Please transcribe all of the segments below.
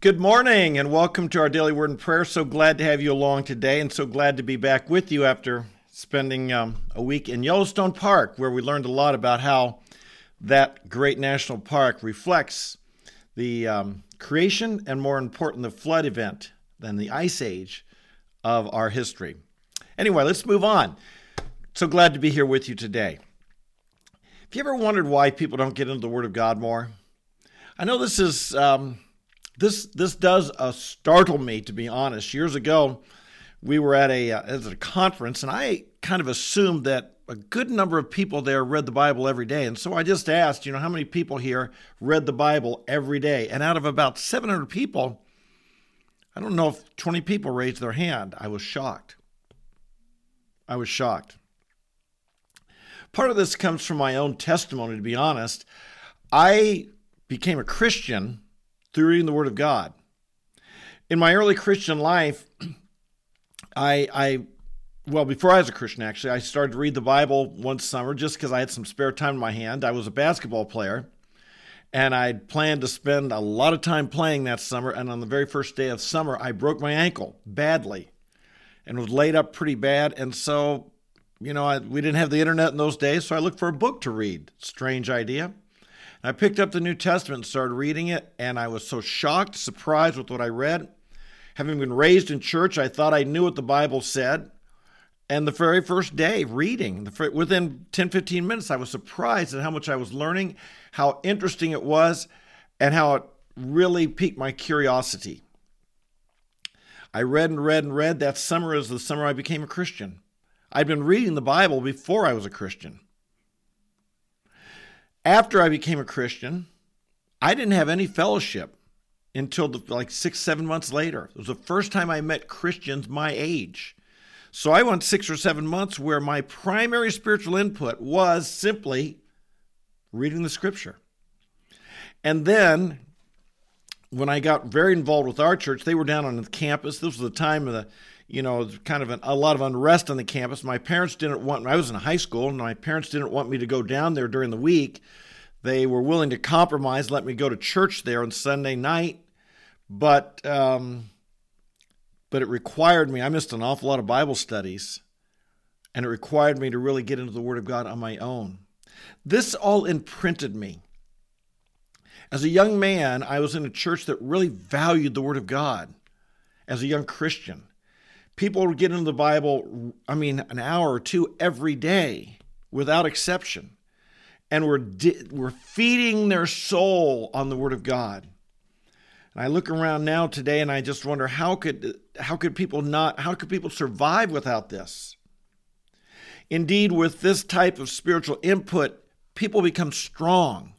Good morning and welcome to our daily word and prayer. So glad to have you along today and so glad to be back with you after spending um, a week in Yellowstone Park, where we learned a lot about how that great national park reflects the um, creation and, more important, the flood event than the ice age of our history. Anyway, let's move on. So glad to be here with you today. Have you ever wondered why people don't get into the Word of God more? I know this is um, this this does uh, startle me to be honest. Years ago, we were at a uh, at a conference, and I kind of assumed that a good number of people there read the Bible every day, and so I just asked, you know, how many people here read the Bible every day? And out of about 700 people, I don't know if 20 people raised their hand. I was shocked. I was shocked. Part of this comes from my own testimony, to be honest. I became a Christian through reading the Word of God. In my early Christian life, I, I well, before I was a Christian, actually, I started to read the Bible one summer just because I had some spare time in my hand. I was a basketball player, and I'd planned to spend a lot of time playing that summer. And on the very first day of summer, I broke my ankle badly and was laid up pretty bad. And so, you know, I, we didn't have the internet in those days, so I looked for a book to read. Strange idea. I picked up the New Testament and started reading it, and I was so shocked, surprised with what I read. Having been raised in church, I thought I knew what the Bible said. And the very first day reading, within 10, 15 minutes, I was surprised at how much I was learning, how interesting it was, and how it really piqued my curiosity. I read and read and read. That summer is the summer I became a Christian. I'd been reading the Bible before I was a Christian. After I became a Christian, I didn't have any fellowship until the, like six, seven months later. It was the first time I met Christians my age. So I went six or seven months where my primary spiritual input was simply reading the scripture. And then when I got very involved with our church, they were down on the campus. This was the time of the you know, kind of an, a lot of unrest on the campus. My parents didn't want, I was in high school, and my parents didn't want me to go down there during the week. They were willing to compromise, let me go to church there on Sunday night, but um, but it required me. I missed an awful lot of Bible studies, and it required me to really get into the Word of God on my own. This all imprinted me. As a young man, I was in a church that really valued the Word of God. As a young Christian, people would get into the Bible, I mean, an hour or two every day without exception. And we're, di- we're feeding their soul on the Word of God. And I look around now today and I just wonder how could, how could people not, how could people survive without this? Indeed, with this type of spiritual input, people become strong.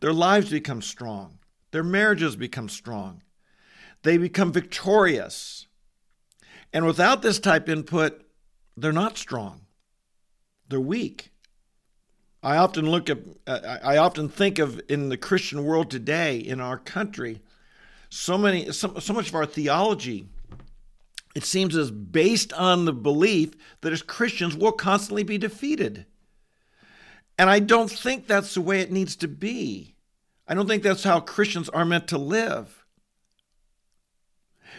Their lives become strong. Their marriages become strong. They become victorious. And without this type input, they're not strong. They're weak. I often look at, I often think of in the Christian world today, in our country, so many, so, so much of our theology, it seems, is based on the belief that as Christians we'll constantly be defeated. And I don't think that's the way it needs to be. I don't think that's how Christians are meant to live.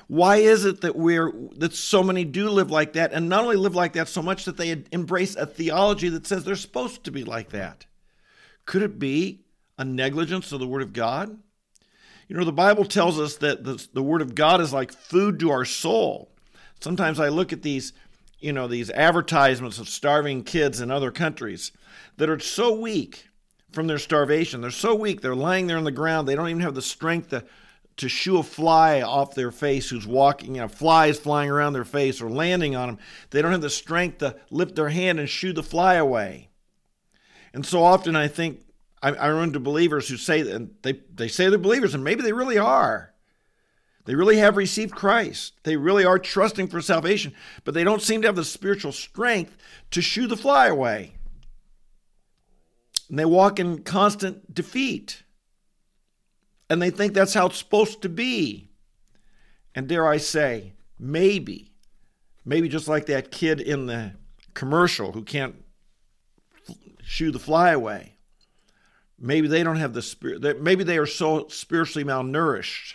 Why is it that we're that so many do live like that and not only live like that so much that they embrace a theology that says they're supposed to be like that? Could it be a negligence of the word of God? You know, the Bible tells us that the, the word of God is like food to our soul. Sometimes I look at these, you know, these advertisements of starving kids in other countries that are so weak from their starvation. They're so weak. They're lying there on the ground. They don't even have the strength to to shoo a fly off their face who's walking, you know, flies flying around their face or landing on them. They don't have the strength to lift their hand and shoo the fly away. And so often I think I, I run into believers who say that they, they say they're believers, and maybe they really are. They really have received Christ. They really are trusting for salvation, but they don't seem to have the spiritual strength to shoo the fly away. And they walk in constant defeat and they think that's how it's supposed to be. And dare I say, maybe, maybe just like that kid in the commercial who can't shoo the fly away. Maybe they don't have the spirit. Maybe they are so spiritually malnourished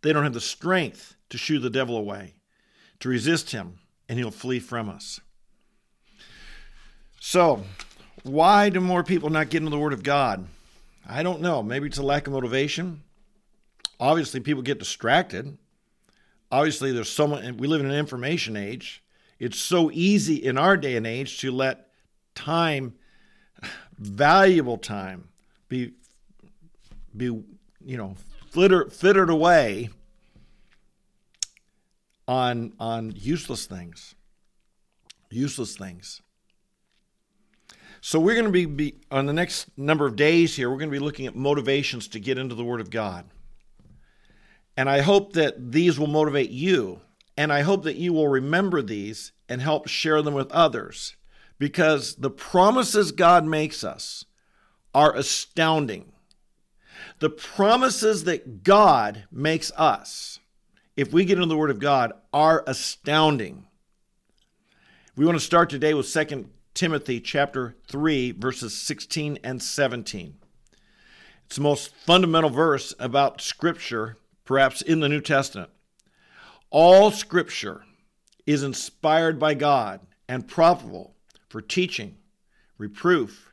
They don't have the strength to shoo the devil away, to resist him, and he'll flee from us. So, why do more people not get into the Word of God? I don't know. Maybe it's a lack of motivation. Obviously, people get distracted. Obviously, there's so much, we live in an information age. It's so easy in our day and age to let time, valuable time, be, be you know, flitter, fittered away on, on useless things. Useless things. So we're going to be, be, on the next number of days here, we're going to be looking at motivations to get into the Word of God. And I hope that these will motivate you. And I hope that you will remember these and help share them with others because the promises God makes us are astounding. The promises that God makes us, if we get into the Word of God, are astounding. We want to start today with 2 Timothy chapter 3 verses 16 and 17. It's the most fundamental verse about scripture perhaps in the New Testament. All scripture is inspired by God and profitable for teaching, reproof,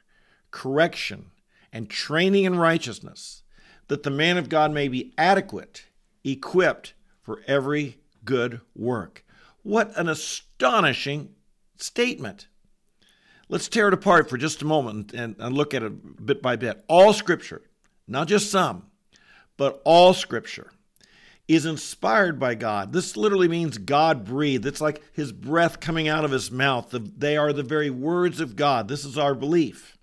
correction, and training in righteousness, that the man of God may be adequate, equipped for every good work. What an astonishing statement! Let's tear it apart for just a moment and, and look at it bit by bit. All scripture, not just some, but all scripture is inspired by God. This literally means God breathed. It's like his breath coming out of his mouth. They are the very words of God. This is our belief.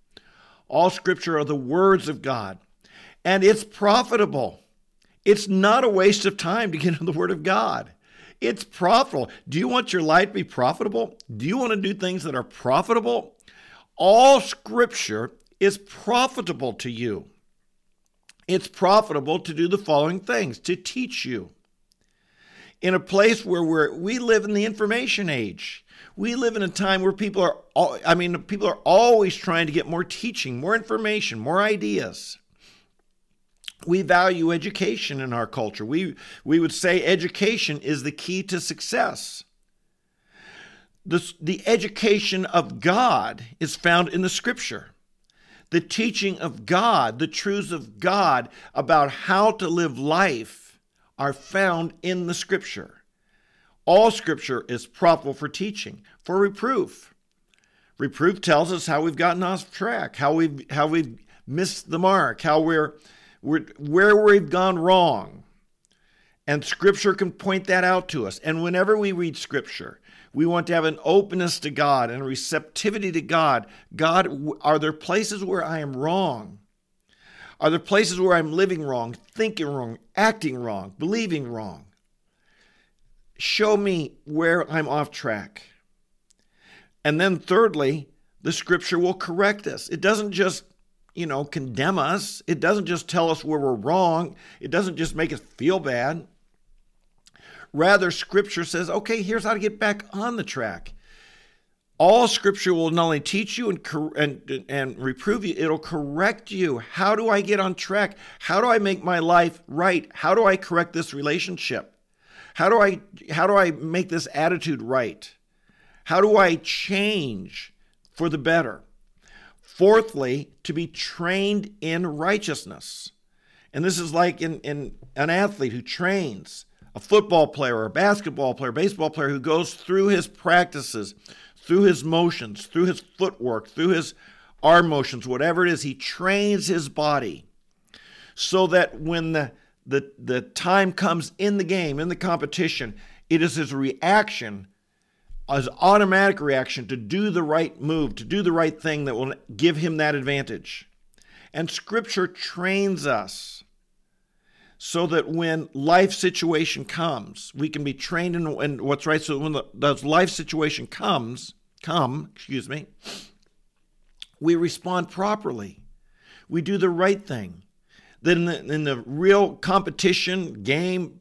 All scripture are the words of God, and it's profitable. It's not a waste of time to get into the word of God. It's profitable. Do you want your life to be profitable? Do you want to do things that are profitable? All scripture is profitable to you it's profitable to do the following things to teach you. In a place where we're, we live in the information age, we live in a time where people are, all, I mean, people are always trying to get more teaching, more information, more ideas. We value education in our culture. We, we would say education is the key to success. The, the education of God is found in the scripture the teaching of God, the truths of God about how to live life are found in the scripture. All scripture is profitable for teaching, for reproof. Reproof tells us how we've gotten off track, how we've how we've missed the mark, how we're, we're where we've gone wrong. And scripture can point that out to us. And whenever we read scripture, we want to have an openness to God and a receptivity to God. God, are there places where I am wrong? Are there places where I'm living wrong, thinking wrong, acting wrong, believing wrong? Show me where I'm off track. And then, thirdly, the scripture will correct us. It doesn't just, you know, condemn us, it doesn't just tell us where we're wrong, it doesn't just make us feel bad. Rather, Scripture says, okay, here's how to get back on the track. All Scripture will not only teach you and, and, and reprove you, it'll correct you. How do I get on track? How do I make my life right? How do I correct this relationship? How do I how do I make this attitude right? How do I change for the better? Fourthly, to be trained in righteousness. And this is like in, in an athlete who trains a football player or a basketball player, baseball player who goes through his practices, through his motions, through his footwork, through his arm motions, whatever it is, he trains his body so that when the, the, the time comes in the game, in the competition, it is his reaction, his automatic reaction to do the right move, to do the right thing that will give him that advantage. And Scripture trains us so that when life situation comes, we can be trained in, in what's right. So when the, the life situation comes, come, excuse me, we respond properly. We do the right thing. Then in the, in the real competition game,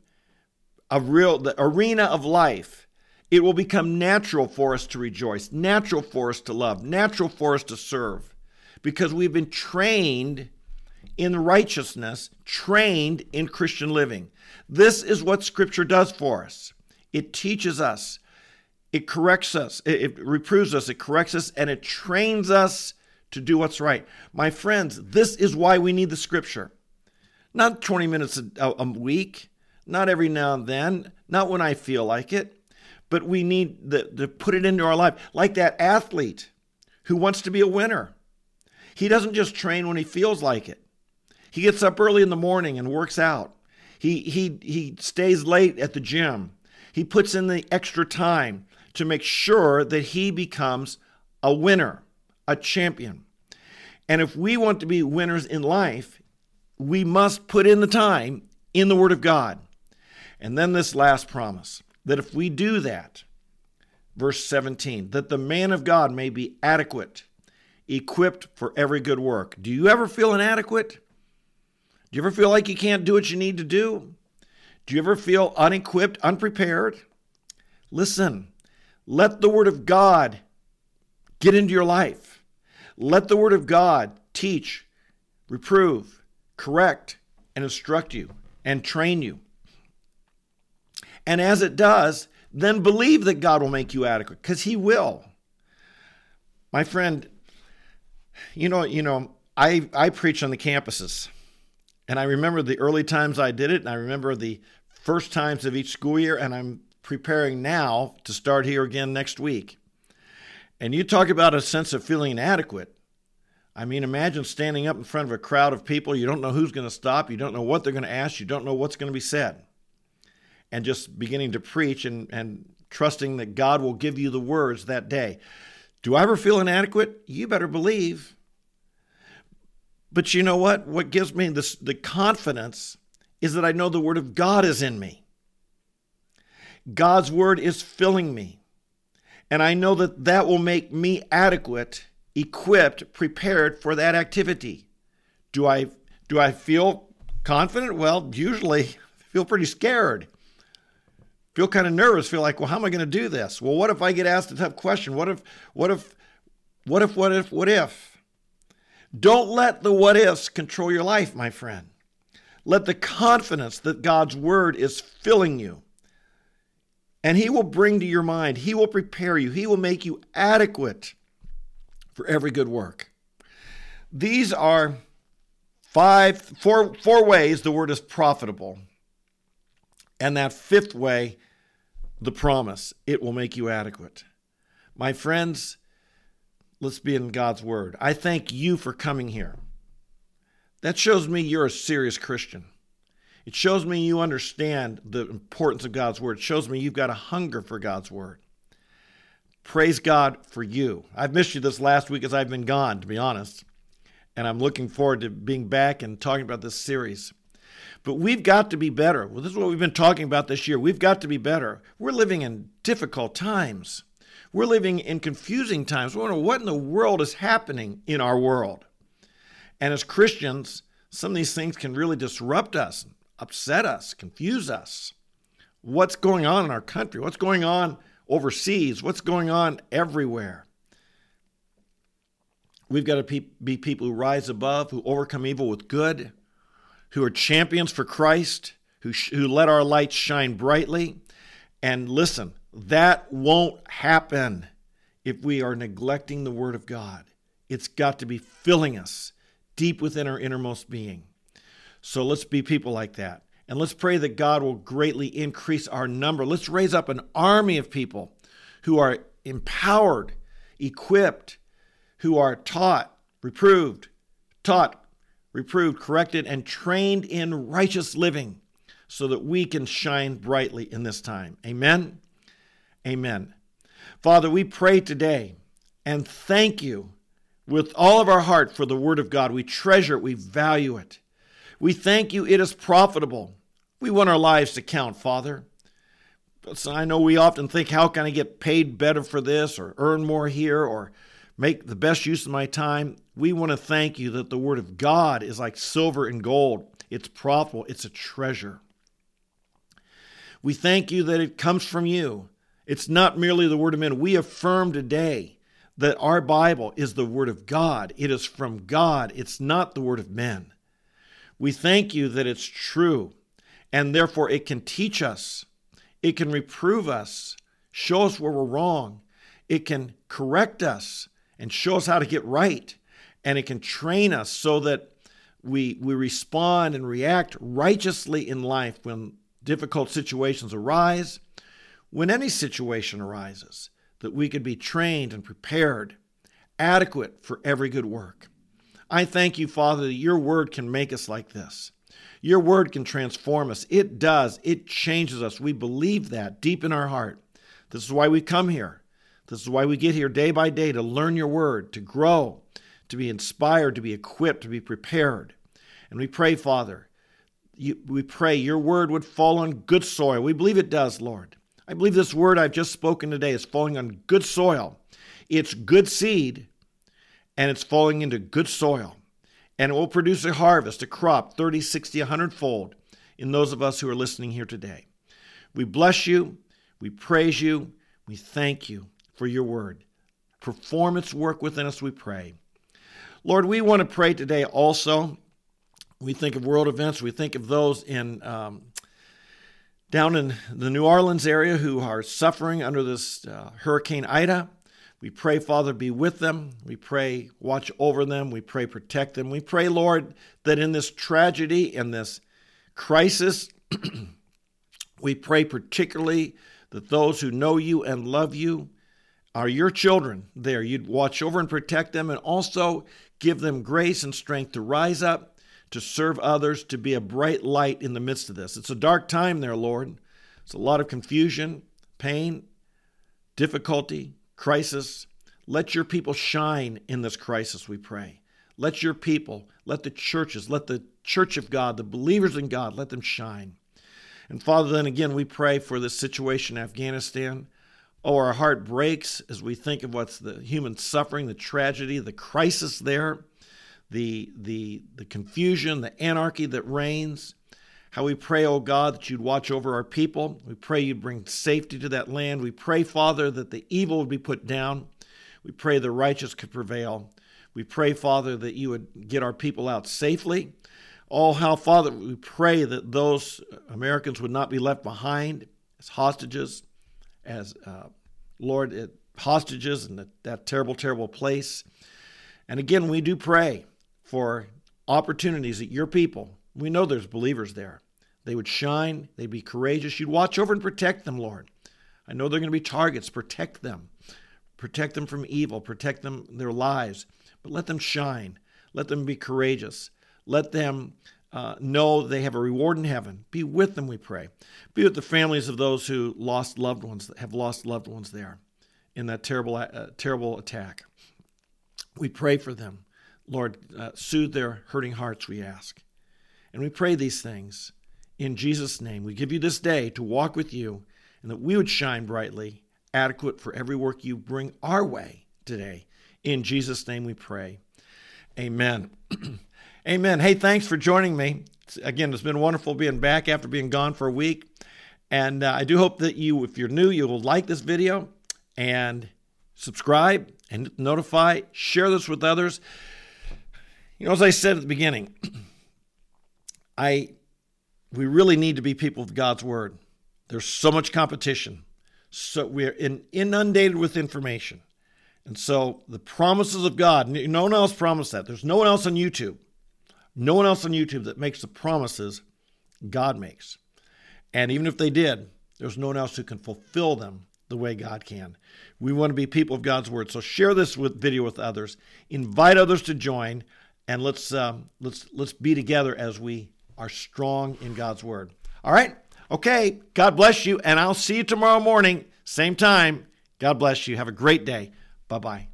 a real the arena of life, it will become natural for us to rejoice, natural for us to love, natural for us to serve, because we've been trained in righteousness, trained in Christian living. This is what Scripture does for us. It teaches us, it corrects us, it, reproves us, it corrects us, and it trains us to do what's right. My friends, this is why we need the Scripture. Not 20 minutes a, a week, not every now and then, not when I feel like it, but we need the, to put it into our life. Like that athlete who wants to be a winner. He doesn't just train when he feels like it. He gets up early in the morning and works out. He, he, he stays late at the gym. He puts in the extra time to make sure that he becomes a winner, a champion. And if we want to be winners in life, we must put in the time in the Word of God. And then this last promise that if we do that, verse 17, that the man of God may be adequate, equipped for every good work. Do you ever feel inadequate? Do you ever feel like you can't do what you need to do? Do you ever feel unequipped, unprepared? Listen, let the Word of God get into your life. Let the Word of God teach, reprove, correct, and instruct you and train you. And as it does, then believe that God will make you adequate because He will. My friend, you know, you know, I, I preach on the campuses. And I remember the early times I did it, and I remember the first times of each school year, and I'm preparing now to start here again next week. And you talk about a sense of feeling inadequate. I mean, imagine standing up in front of a crowd of people. You don't know who's going to stop. You don't know what they're going to ask. You don't know what's going to be said. And just beginning to preach and, and trusting that God will give you the words that day. Do I ever feel inadequate? You better believe. But you know what? What gives me this, the confidence is that I know the Word of God is in me. God's Word is filling me. And I know that that will make me adequate, equipped, prepared for that activity. Do I, do I feel confident? Well, usually feel pretty scared. Feel kind of nervous, feel like, well, how am I going to do this? Well, what if I get asked a tough question? What if, what if, what if, what if, what if? Don't let the what ifs control your life, my friend. Let the confidence that God's word is filling you. And He will bring to your mind, He will prepare you, He will make you adequate for every good work. These are five, four, four ways the word is profitable. And that fifth way, the promise, it will make you adequate. My friends, Let's be in God's Word. I thank you for coming here. That shows me you're a serious Christian. It shows me you understand the importance of God's Word. It shows me you've got a hunger for God's Word. Praise God for you. I've missed you this last week as I've been gone, to be honest. And I'm looking forward to being back and talking about this series. But we've got to be better. Well, this is what we've been talking about this year. We've got to be better. We're living in difficult times. We're living in confusing times. We wonder what in the world is happening in our world. And as Christians, some of these things can really disrupt us, upset us, confuse us. What's going on in our country? What's going on overseas? What's going on everywhere? We've got to be people who rise above, who overcome evil with good, who are champions for Christ, who, who let our light shine brightly. And listen, that won't happen if we are neglecting the Word of God. It's got to be filling us deep within our innermost being. So let's be people like that. And let's pray that God will greatly increase our number. Let's raise up an army of people who are empowered, equipped, who are taught, reproved, taught, reproved, corrected, and trained in righteous living so that we can shine brightly in this time. Amen. Amen. Father, we pray today and thank you with all of our heart for the Word of God. We treasure it, we value it. We thank you, it is profitable. We want our lives to count, Father. But I know we often think, how can I get paid better for this or earn more here or make the best use of my time? We want to thank you that the Word of God is like silver and gold. It's profitable, it's a treasure. We thank you that it comes from you it's not merely the word of men. We affirm today that our Bible is the word of God. It is from God. It's not the word of men. We thank you that it's true, and therefore it can teach us, it can reprove us, show us where we're wrong, it can correct us and show us how to get right, and it can train us so that we, we respond and react righteously in life when difficult situations arise, when any situation arises, that we could be trained and prepared, adequate for every good work. I thank you, Father, that your word can make us like this. Your word can transform us. It does. It changes us. We believe that deep in our heart. This is why we come here. This is why we get here day by day to learn your word, to grow, to be inspired, to be equipped, to be prepared. And we pray, Father, you, we pray your word would fall on good soil. We believe it does, Lord. I believe this word I've just spoken today is falling on good soil. It's good seed, and it's falling into good soil. And it will produce a harvest, a crop, 30, 60, 100 fold in those of us who are listening here today. We bless you. We praise you. We thank you for your word. Perform its work within us, we pray. Lord, we want to pray today also. We think of world events, we think of those in. Um, down in the New Orleans area who are suffering under this uh, Hurricane Ida. We pray, Father, be with them. We pray, watch over them. We pray, protect them. We pray, Lord, that in this tragedy, in this crisis, we pray particularly that those who know you and love you are your children there. You'd watch over and protect them and also give them grace and strength to rise up, to serve others, to be a bright light in the midst of this. It's a dark time there, Lord. It's a lot of confusion, pain, difficulty, crisis. Let your people shine in this crisis, we pray. Let your people, let the churches, let the church of God, the believers in God, let them shine. And Father, then again, we pray for this situation in Afghanistan. Oh, our heart breaks as we think of what's the human suffering, the tragedy, the crisis there, the, the, the confusion, the anarchy that reigns. How we pray, oh God, that you'd watch over our people. We pray you'd bring safety to that land. We pray, Father, that the evil would be put down. We pray the righteous could prevail. We pray, Father, that you would get our people out safely. Oh, how, Father, we pray that those Americans would not be left behind as hostages as uh, Lord, hostages in that terrible, terrible place. And again, we do pray for opportunities that your people, we know there's believers there, they would shine, they'd be courageous. You'd watch over and protect them, Lord. I know they're going to be targets. Protect them. Protect them from evil. Protect them, their lives. But let them shine. Let them be courageous. Let them uh, know they have a reward in heaven. Be with them, we pray. Be with the families of those who lost loved ones, that have lost loved ones there in that terrible, uh, terrible attack. We pray for them. Lord, uh, soothe their hurting hearts, we ask. And we pray these things in Jesus' name. We give you this day to walk with you and that we would shine brightly, adequate for every work you bring our way today. In Jesus' name we pray. Amen. Amen. Hey, thanks for joining me. Again, it's been wonderful being back after being gone for a week. And uh, I do hope that you, if you're new, you will like this video and subscribe and notify, share this with others. You know, as I said at the beginning, I we really need to be people of God's word. There's so much competition. So we're in, inundated with information. And so the promises of God, no one else promised that. There's no one else on YouTube no one else on YouTube that makes the promises God makes. And even if they did, there's no one else who can fulfill them the way God can. We want to be people of God's word. So share this with, video with others, invite others to join, and let's um, let's let's be together as we are strong in God's word. All right? Okay. God bless you, and I'll see you tomorrow morning, same time. God bless you. Have a great day. Bye bye.